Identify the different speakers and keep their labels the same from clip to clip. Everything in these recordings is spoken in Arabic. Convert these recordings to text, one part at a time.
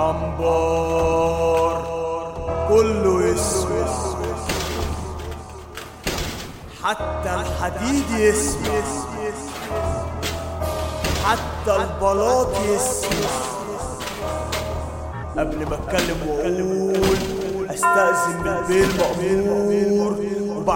Speaker 1: عنبر كله يسوى حتى الحديد يسمع. حتى البلاط يسمع. قبل ما أتكلم وأقول أستأذن من مأمور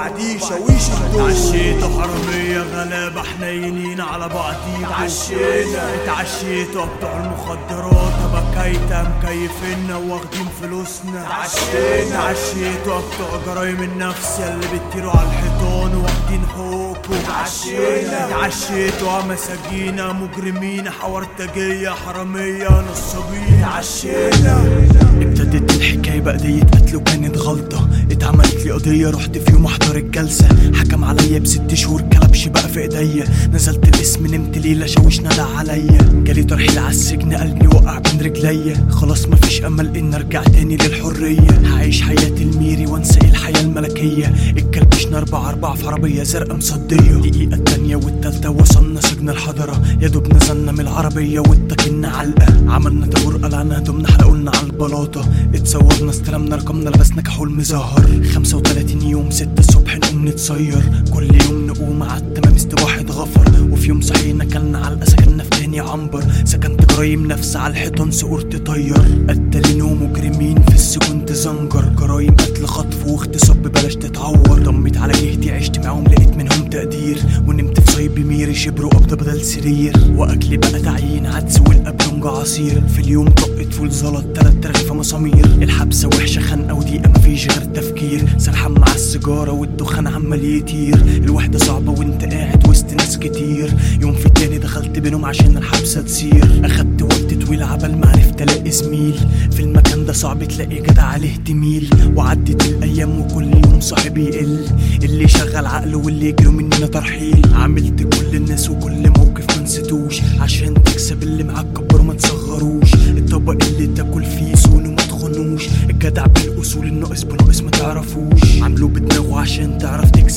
Speaker 1: وبعديه شاويش الدور
Speaker 2: اتعشيتوا حرامية غلابة حنينين على بعضيكوا
Speaker 1: اتعشينا.
Speaker 2: اتعشيتوا بتوع المخدرات بكايتة مكيفينا واخدين فلوسنا
Speaker 1: اتعشينا.
Speaker 2: اتعشيتوا بتوع جرايم النفس اللي بتطيروا على الحيطان واخدين حقوقكم
Speaker 1: اتعشينا.
Speaker 2: اتعشيتوا مساجينا مجرمين حورتجية حرامية نصابين
Speaker 1: اتعشينا
Speaker 2: ابتدت الحكاية دي قتل وكانت غلطة. اتعملت لي قضية رحت في يوم احضر الجلسة. حكم عليا بست شهور كلبش بقى في ايديا. نزلت الاسم نمت ليلة شاوش ندى عليا. جالي ترحيل السجن قلبي وقع بين رجليا. خلاص مفيش أمل إن أرجع تاني للحرية. هعيش حياة الميري وأنسى الحياة الملكية. الكلبشنا أربع أربع في عربية زرقاء مصدية. دقيقة سجن الحضرة يا دوب نزلنا من العربية واتكلنا علقة. عملنا تابور قلعنا هدومنا حلقولنا على البلاطة. اتصورنا استلمنا رقمنا لبسنا كحول مزهر. 35 يوم 6 الصبح نتصير. كل يوم نقوم على التمام استواحد اتغفر وفي يوم صحينا كلنا علقة سكننا في تاني عنبر. سكنت جرايم نفس على الحيطان سقور تطير. قتالين ومجرمين في السجون تزنجر. جرايم قتل خطف واغتصاب ببلاش تتعور. ضميت على جهتي عشت معاهم لقيت منهم تقدير. ونمت في صيب ميري شبر وقبضة بدل سرير. وأكلي بقى تعيين عدس والقبلونج عصير. في اليوم طقت فول زلط تلات رغيفة مسامير. الحبسة وحشة خانقة ودقيقة مفيش غير تفكير. سرحان مع السيجارة والدخان عمال يطير الوحدة صعبة وانت قاعد وسط ناس كتير. يوم في التاني دخلت بينهم عشان الحبسة تصير أخدت وقت طويل عبال ما عرفت ألاقي زميل. في المكان ده صعب تلاقي جدع عليه تميل. وعدت الأيام وكل يوم صاحبي يقل. اللي شغل عقله واللي يجروا مننا ترحيل. عملت كل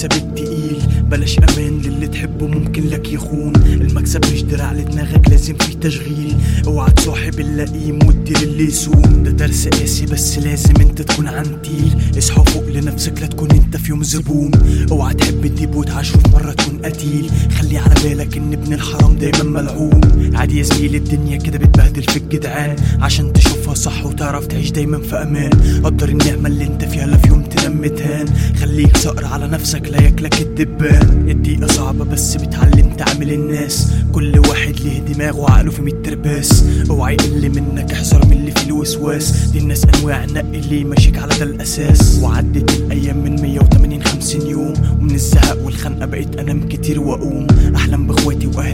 Speaker 2: تكسب التقيل. بلاش أمان للي تحبه ممكن لك يخون. المكسب مش دراع لدماغك لازم فيه تشغيل. اوعى تصاحب اللئيم وادي للي يسوم. ده درس قاسي بس لازم انت تكون عنتيل. اصحى فوق لنفسك لا تكون انت في يوم زبون. اوعى تحب تديب وتعاش وفي مرة تكون قتيل. خلي على بالك إن ابن الحرام دايما ملعون. عادي يا زميلي الدنيا كده بتبهدل في الجدعان. عشان تشوفها صح وتعرف تعيش دايما في أمان. قدر النعمة اللي انت فيها لا في يوم تنام متهان. خليك صقر على نفسك لا ياكلك الدبان الدقيقه صعبه بس بتعلم تعامل الناس. كل واحد ليه دماغ وعقله في ميت ترباس. اوعى يقل منك احذر من اللي فيه الوسواس. دي الناس أنواع نقي اللي ماشيك على ده الأساس. وعدت الأيام من 180 50 يوم. ومن الزهق والخنقة بقيت أنام كتير وأقوم. أحلم بإخواتي واهل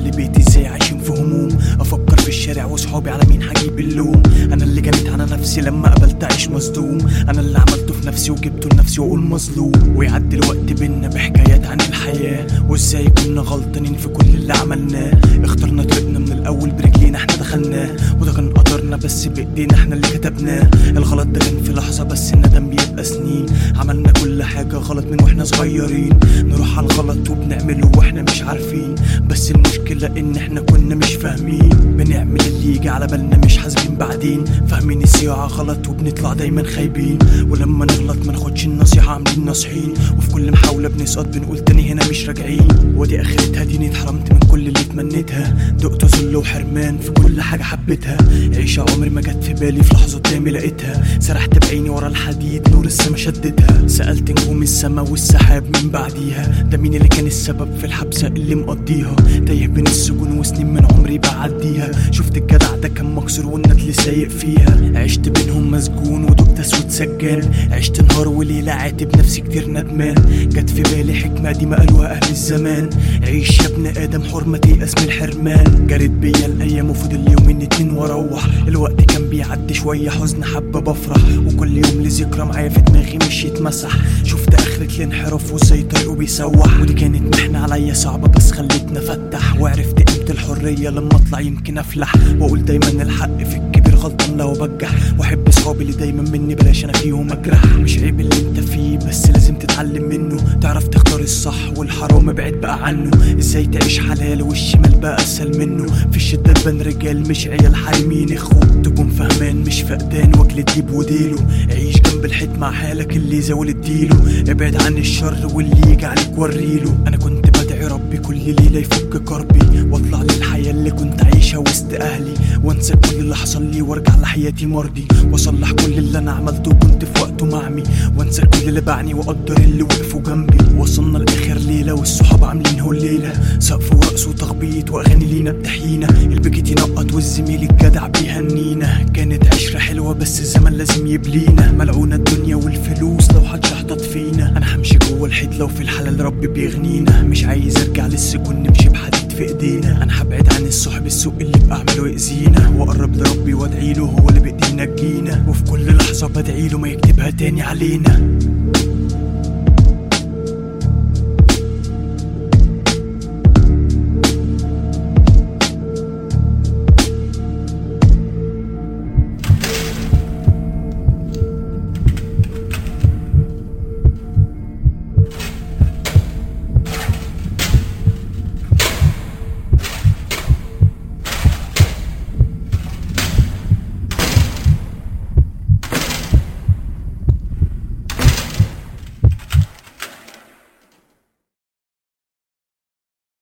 Speaker 2: نفسي لما قبلت أعيش مصدوم. أنا اللي عملته في نفسي وجبته لنفسي وأقول مظلوم. ويعدي الوقت بينا بحكايات عن الحياة. وإزاي كنا غلطانين في كل اللي عملناه. اخترنا طريقنا من الأول برجلينا إحنا دخلناه. وده كان قدرنا بس بإيدينا إحنا اللي كتبناه. الغلط ده كان في لحظة بس الندم بيبقى سنين. عملنا كل حاجة غلط من وإحنا صغيرين. نروح على الغلط وبنعمله وإحنا مش عارفين. بس المشكلة إن إحنا كنا مش فاهمين. بنعمل اللي يجي على بالنا مش حاسبين بعدين. فاهمين الصياعة غلط وبنطلع دايما خايبين. ولما نغلط ما ناخدش النصيحة عاملين ناصحين وفي كل محاولة بنسقط بنقول تاني هنا مش راجعين. ودي آخرتها ديني اتحرمت من كل اللي تمنيتها دقت ذل وحرمان في كل حاجة حبيتها. عيشة عمري ما جت في بالي في لحظة قدامي لقيتها. سرحت بعيني ورا الحديد نور السما شدتها. سألت السما والسحاب من بعديها. ده مين اللي كان السبب في الحبسة اللي مقضيها؟ تايه بين السجون وسنين من عمري بعديها. شفت الجدع ده كان مكسور والندل سايق فيها. عشت بينهم مسجون ودقت اسود سجان عشت نهار وليلة عاتب نفسي كتير ندمان. جت في بالي حكمة دي ما قالوها أهل الزمان. عيش يا ابن آدم حرمة تيأس من الحرمان. جرت بيا الأيام وفضل يومين اتنين وأروح الوقت كان بيعدي شوية حزن حبة بفرح. وكل يوم لذكرى معايا في دماغي مش يتمسح شفت اخرة الانحراف وازاي طريقه بيسوح ودي كانت محنه عليا صعبة بس خلتني أفتح. وعرفت قيمة الحرية لما أطلع يمكن أفلح. وأقول دايما الحق في الكبير غلطان لو بجح وأحب صحابي اللي دايما مني بلاش أنا فيهم أجرح. مش عيب اللي أنت فيه بس لازم تتعلم منه. تعرف تختار الصح والحرام ابعد بقى عنه. إزاي تعيش حلال والشمال بقى أسهل منه؟ في الشدة تبان رجال مش عيال حارمين اخو تكون فهمان مش فقدان واكل تجيب وديله. عيش جنب الحيط مع حالك اللي زاول اديله ابعد عن الشر واللي يجي عليك وريله. أنا كنت بدعي ربي كل ليلة يفك كربي. واطلع للحياة اللي كنت عايشها وسط أهلي. وانسى كل اللي حصل لي وارجع لحياتي مرضي. واصلح كل اللي أنا عملته كنت في وقته معمي. وانسى كل اللي باعني وأقدر اللي وقفوا جنبي. وصلنا لآخر ليلة والصحاب عاملين هو ورقص وتخبيط واغاني لينا بتحيينا البكت ينقط والزميل الجدع بيهنينا كانت عشرة حلوة بس الزمن لازم يبلينا. ملعونه الدنيا والفلوس لو حد شحطط فينا. أنا همشي جوه الحيط لو في الحلال ربي بيغنينا. مش عايز أرجع للسجون نمشي بحديد في إيدينا. أنا هبعد عن الصحب السوء اللي بعمله يأذينا. وأقرب لربي وأدعي له هو اللي بايديه ينجينا وفي كل لحظة بدعي له ما يكتبها تاني علينا.